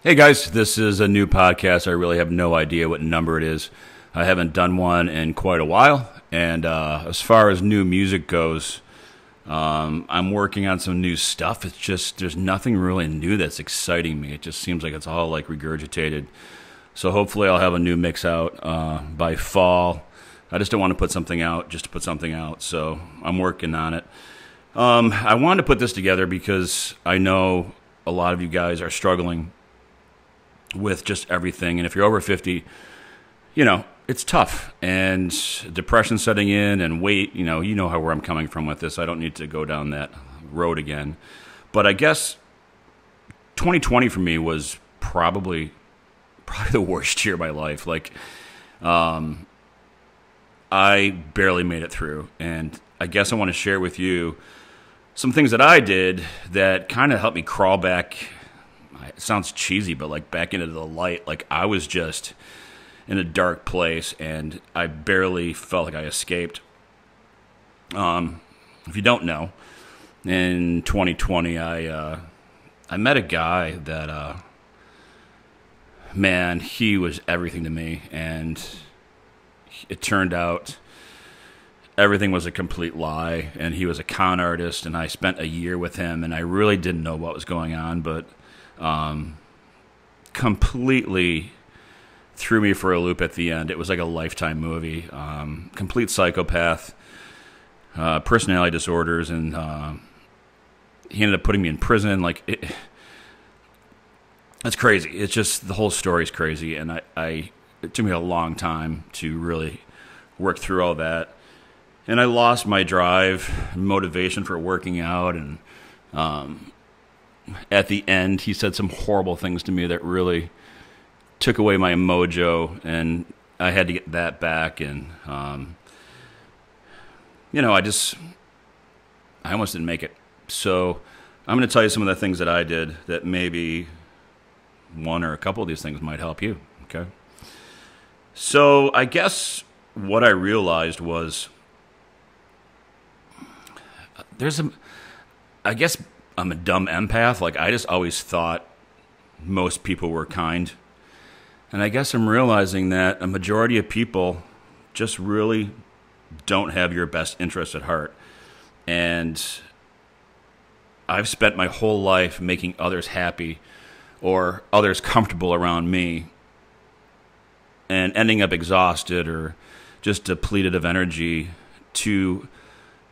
Hey guys, this is a new podcast. I really have no idea what number it is. I haven't done one in quite a while. And uh, as far as new music goes, um, I'm working on some new stuff. It's just, there's nothing really new that's exciting me. It just seems like it's all like regurgitated. So hopefully I'll have a new mix out uh, by fall. I just don't want to put something out just to put something out. So I'm working on it. Um, I wanted to put this together because I know a lot of you guys are struggling with just everything. And if you're over 50, you know, it's tough and depression setting in and weight, you know, you know how where I'm coming from with this. I don't need to go down that road again. But I guess 2020 for me was probably probably the worst year of my life. Like um I barely made it through and I guess I want to share with you some things that I did that kind of helped me crawl back it sounds cheesy, but like back into the light. Like I was just in a dark place and I barely felt like I escaped. Um, if you don't know, in 2020, I uh, I met a guy that uh, man, he was everything to me, and it turned out everything was a complete lie, and he was a con artist, and I spent a year with him, and I really didn't know what was going on, but um, completely threw me for a loop at the end. It was like a lifetime movie. Um, complete psychopath, uh, personality disorders, and uh, he ended up putting me in prison. Like it, it's crazy. It's just the whole story is crazy, and I, I it took me a long time to really work through all that. And I lost my drive, motivation for working out, and um, at the end, he said some horrible things to me that really took away my mojo, and I had to get that back. And um, you know, I just I almost didn't make it. So I'm going to tell you some of the things that I did that maybe one or a couple of these things might help you. Okay. So I guess what I realized was there's a, I guess I'm a dumb empath. Like I just always thought most people were kind. And I guess I'm realizing that a majority of people just really don't have your best interest at heart. And I've spent my whole life making others happy or others comfortable around me and ending up exhausted or just depleted of energy to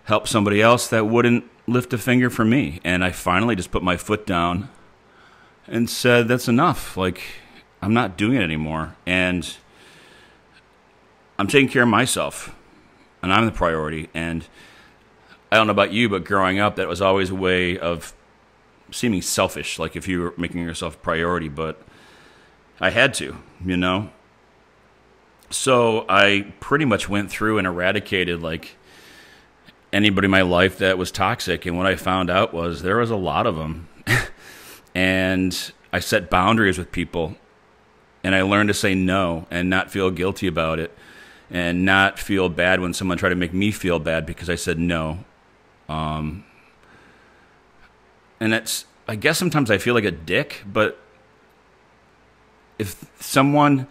help somebody else that wouldn't lift a finger for me. And I finally just put my foot down and said, that's enough. Like, I'm not doing it anymore. And I'm taking care of myself. And I'm the priority. And I don't know about you, but growing up, that was always a way of seeming selfish, like if you were making yourself a priority. But I had to, you know? So I pretty much went through and eradicated, like, anybody in my life that was toxic. And what I found out was there was a lot of them. and I set boundaries with people. And I learned to say no and not feel guilty about it and not feel bad when someone tried to make me feel bad because I said no. Um, and that's, I guess sometimes I feel like a dick, but if someone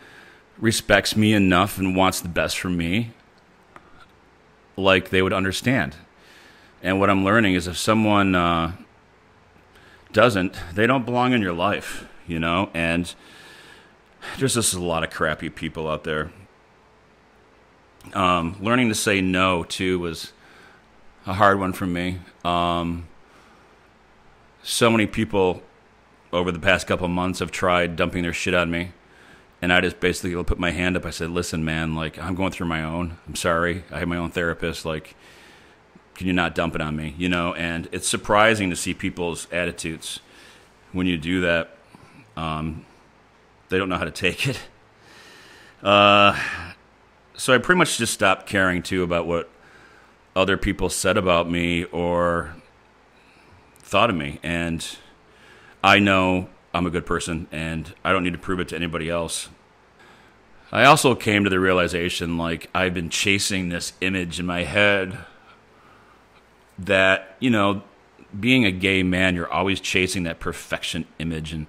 respects me enough and wants the best for me, like they would understand. And what I'm learning is if someone uh, doesn't, they don't belong in your life, you know? And there's just a lot of crappy people out there. Um, learning to say no, too, was a hard one for me. Um, so many people over the past couple months have tried dumping their shit on me and I just basically put my hand up. I said, "Listen, man, like I'm going through my own. I'm sorry. I have my own therapist. Like, can you not dump it on me? You know?" And it's surprising to see people's attitudes when you do that. Um, they don't know how to take it. Uh, so I pretty much just stopped caring too about what other people said about me or thought of me, and I know I'm a good person and I don't need to prove it to anybody else. I also came to the realization like I've been chasing this image in my head that, you know, being a gay man, you're always chasing that perfection image and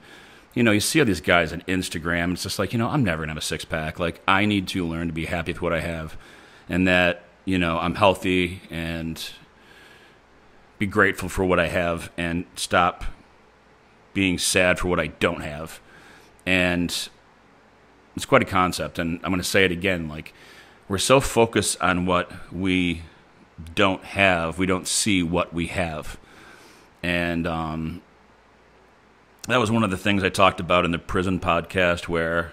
you know, you see all these guys on Instagram. It's just like, you know, I'm never gonna have a six pack. Like, I need to learn to be happy with what I have, and that you know I'm healthy and be grateful for what I have, and stop being sad for what I don't have. And it's quite a concept, and I'm gonna say it again. Like, we're so focused on what we don't have, we don't see what we have, and um, that was one of the things I talked about in the prison podcast where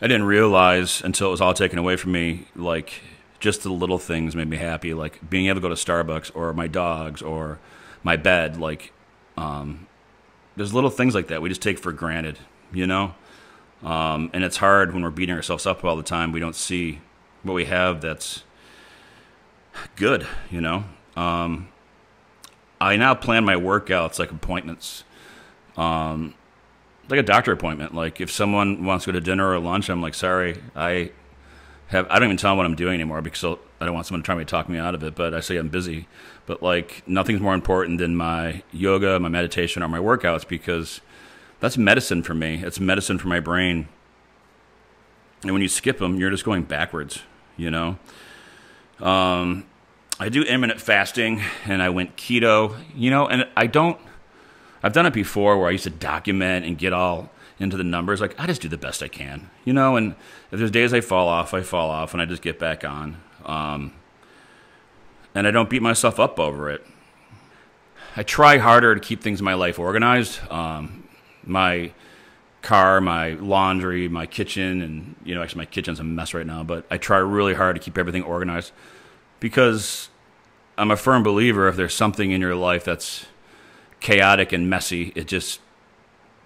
I didn't realize until it was all taken away from me, like just the little things made me happy, like being able to go to Starbucks or my dogs or my bed. Like, um, there's little things like that we just take for granted, you know? Um, and it's hard when we're beating ourselves up all the time. We don't see what we have that's good, you know? Um, I now plan my workouts like appointments um, like a doctor appointment. Like if someone wants to go to dinner or lunch, I'm like, sorry, I have. I don't even tell them what I'm doing anymore because I don't want someone to try to talk me out of it. But I say I'm busy. But like nothing's more important than my yoga, my meditation, or my workouts because that's medicine for me. It's medicine for my brain. And when you skip them, you're just going backwards. You know. Um, I do intermittent fasting, and I went keto. You know, and I don't I've done it before where I used to document and get all into the numbers. Like I just do the best I can, you know. And if there's days I fall off, I fall off, and I just get back on. Um, and I don't beat myself up over it. I try harder to keep things in my life organized. Um, my car, my laundry, my kitchen, and you know, actually my kitchen's a mess right now. But I try really hard to keep everything organized because I'm a firm believer if there's something in your life that's chaotic and messy, it just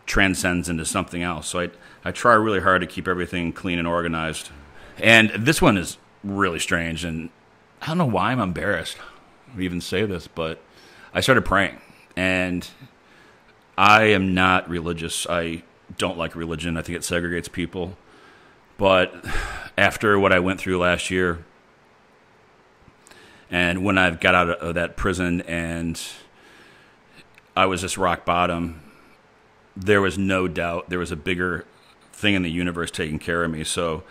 transcends into something else. So I, I try really hard to keep everything clean and organized. And this one is really strange, and I don't know why I'm embarrassed to even say this, but I started praying, and I am not religious. I don't like religion. I think it segregates people. But after what I went through last year, and when I got out of that prison and I was just rock bottom, there was no doubt there was a bigger thing in the universe taking care of me. So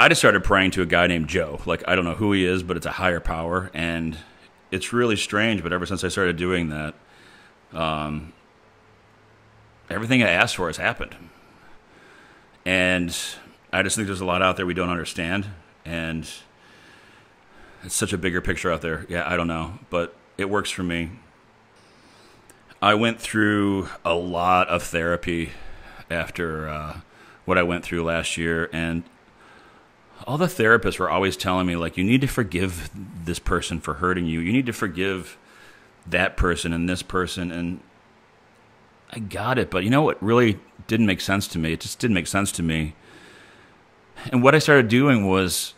I just started praying to a guy named Joe. Like, I don't know who he is, but it's a higher power. And it's really strange, but ever since I started doing that, um, everything I asked for has happened. And I just think there's a lot out there we don't understand. And it's such a bigger picture out there. Yeah, I don't know, but it works for me. I went through a lot of therapy after uh, what I went through last year, and all the therapists were always telling me like, you need to forgive this person for hurting you. You need to forgive that person and this person, and I got it. But you know what really didn't make sense to me? It just didn't make sense to me. And what I started doing was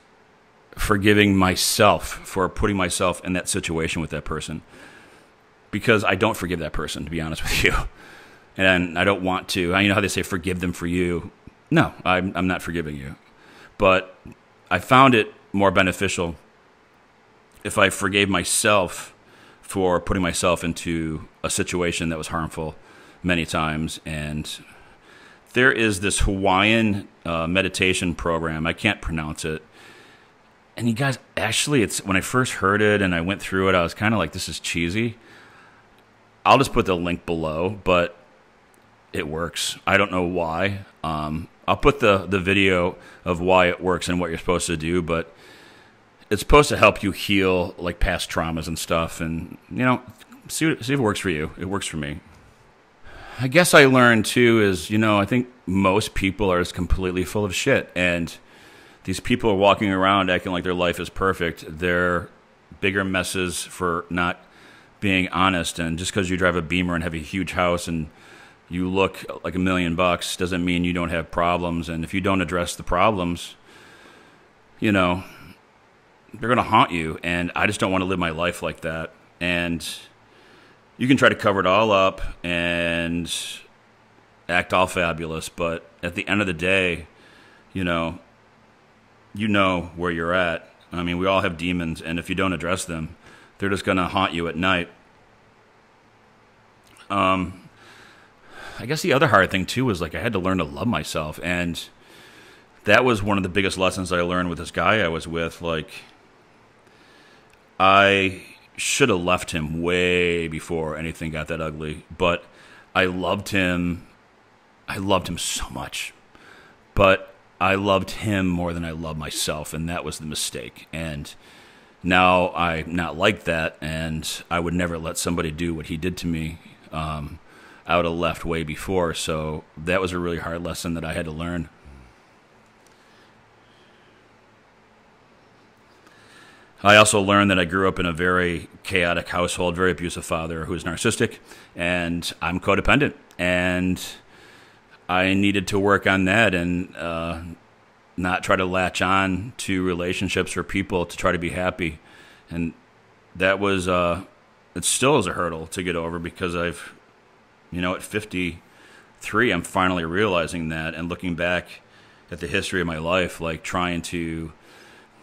forgiving myself for putting myself in that situation with that person because I don't forgive that person, to be honest with you. And I don't want to. You know how they say, forgive them for you? No, I'm, I'm not forgiving you. But I found it more beneficial if I forgave myself for putting myself into a situation that was harmful many times. And there is this Hawaiian uh, meditation program. I can't pronounce it. And you guys, actually, it's when I first heard it and I went through it, I was kind of like, this is cheesy. I'll just put the link below, but it works. I don't know why. Um, I'll put the, the video of why it works and what you're supposed to do, but it's supposed to help you heal like past traumas and stuff. And, you know, see, see if it works for you. It works for me. I guess I learned too is, you know, I think most people are just completely full of shit. And these people are walking around acting like their life is perfect. They're bigger messes for not being honest. And just because you drive a Beamer and have a huge house and you look like a million bucks doesn't mean you don't have problems. And if you don't address the problems, you know, they're going to haunt you. And I just don't want to live my life like that. And you can try to cover it all up and act all fabulous. But at the end of the day, you know, you know where you're at. I mean, we all have demons. And if you don't address them, they're just going to haunt you at night. Um, I guess the other hard thing too was like I had to learn to love myself, and that was one of the biggest lessons I learned with this guy I was with. Like, I should have left him way before anything got that ugly, but I loved him. I loved him so much, but I loved him more than I loved myself, and that was the mistake. And now I'm not like that, and I would never let somebody do what he did to me. Um, I would have left way before, so that was a really hard lesson that I had to learn. I also learned that I grew up in a very chaotic household, very abusive father who was narcissistic, and I'm codependent. And I needed to work on that and uh, not try to latch on to relationships or people to try to be happy. And that was, uh, it still is a hurdle to get over because I've, you know, at 53, I'm finally realizing that and looking back at the history of my life, like trying to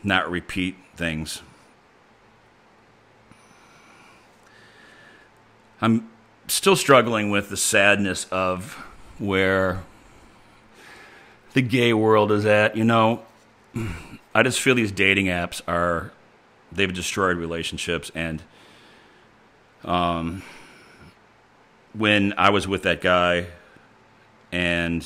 not repeat things I'm still struggling with the sadness of where the gay world is at. You know, I just feel these dating apps are they've destroyed relationships and um when I was with that guy and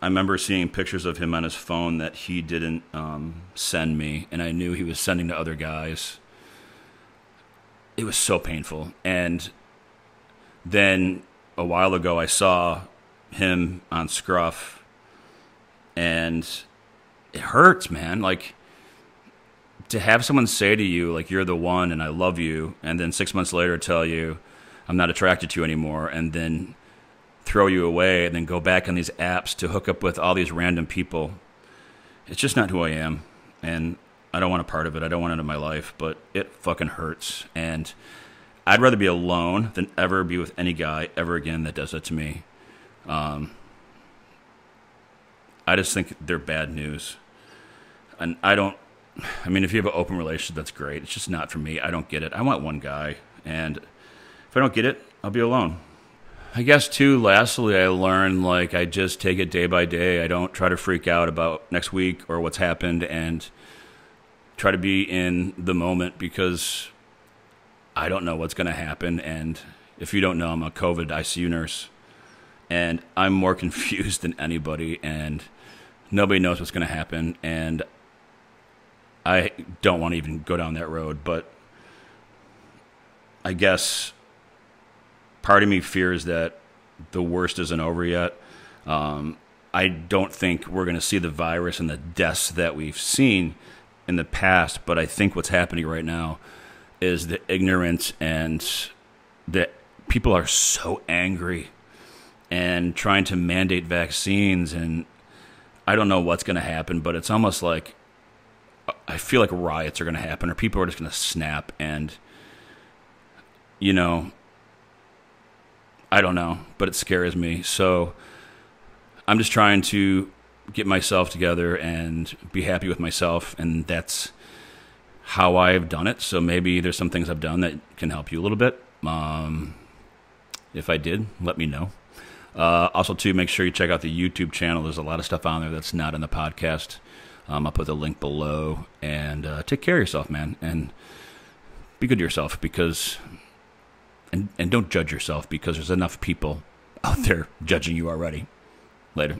I remember seeing pictures of him on his phone that he didn't um, send me, and I knew he was sending to other guys it was so painful. And then a while ago, I saw him on Scruff, and it hurts, man. Like to have someone say to you, like, you're the one and I love you, and then six months later tell you, I'm not attracted to you anymore, and then throw you away and then go back on these apps to hook up with all these random people. It's just not who I am. And I don't want a part of it. I don't want it in my life, but it fucking hurts. And I'd rather be alone than ever be with any guy ever again that does that to me. Um, I just think they're bad news. And I don't, I mean, if you have an open relationship, that's great. It's just not for me. I don't get it. I want one guy. And if I don't get it, I'll be alone. I guess, too, lastly, I learned like I just take it day by day. I don't try to freak out about next week or what's happened. And, try to be in the moment because I don't know what's going to happen. And if you don't know, I'm a COVID ICU nurse, and I'm more confused than anybody, and nobody knows what's going to happen. And I don't want to even go down that road, but I guess part of me fears that the worst isn't over yet. Um, I don't think we're going to see the virus and the deaths that we've seen in the past, but I think what's happening right now is the ignorance and that people are so angry and trying to mandate vaccines and I don't know what's going to happen, but it's almost like I feel like riots are going to happen or people are just going to snap and you know I don't know, but it scares me. So I'm just trying to get myself together and be happy with myself and that's how I've done it. So maybe there's some things I've done that can help you a little bit. Um, if I did, let me know. Uh, also, too, make sure you check out the YouTube channel. There's a lot of stuff on there that's not in the podcast. Um, I'll put the link below. And uh, take care of yourself, man, and be good to yourself because, and and don't judge yourself because there's enough people out there judging you already. Later.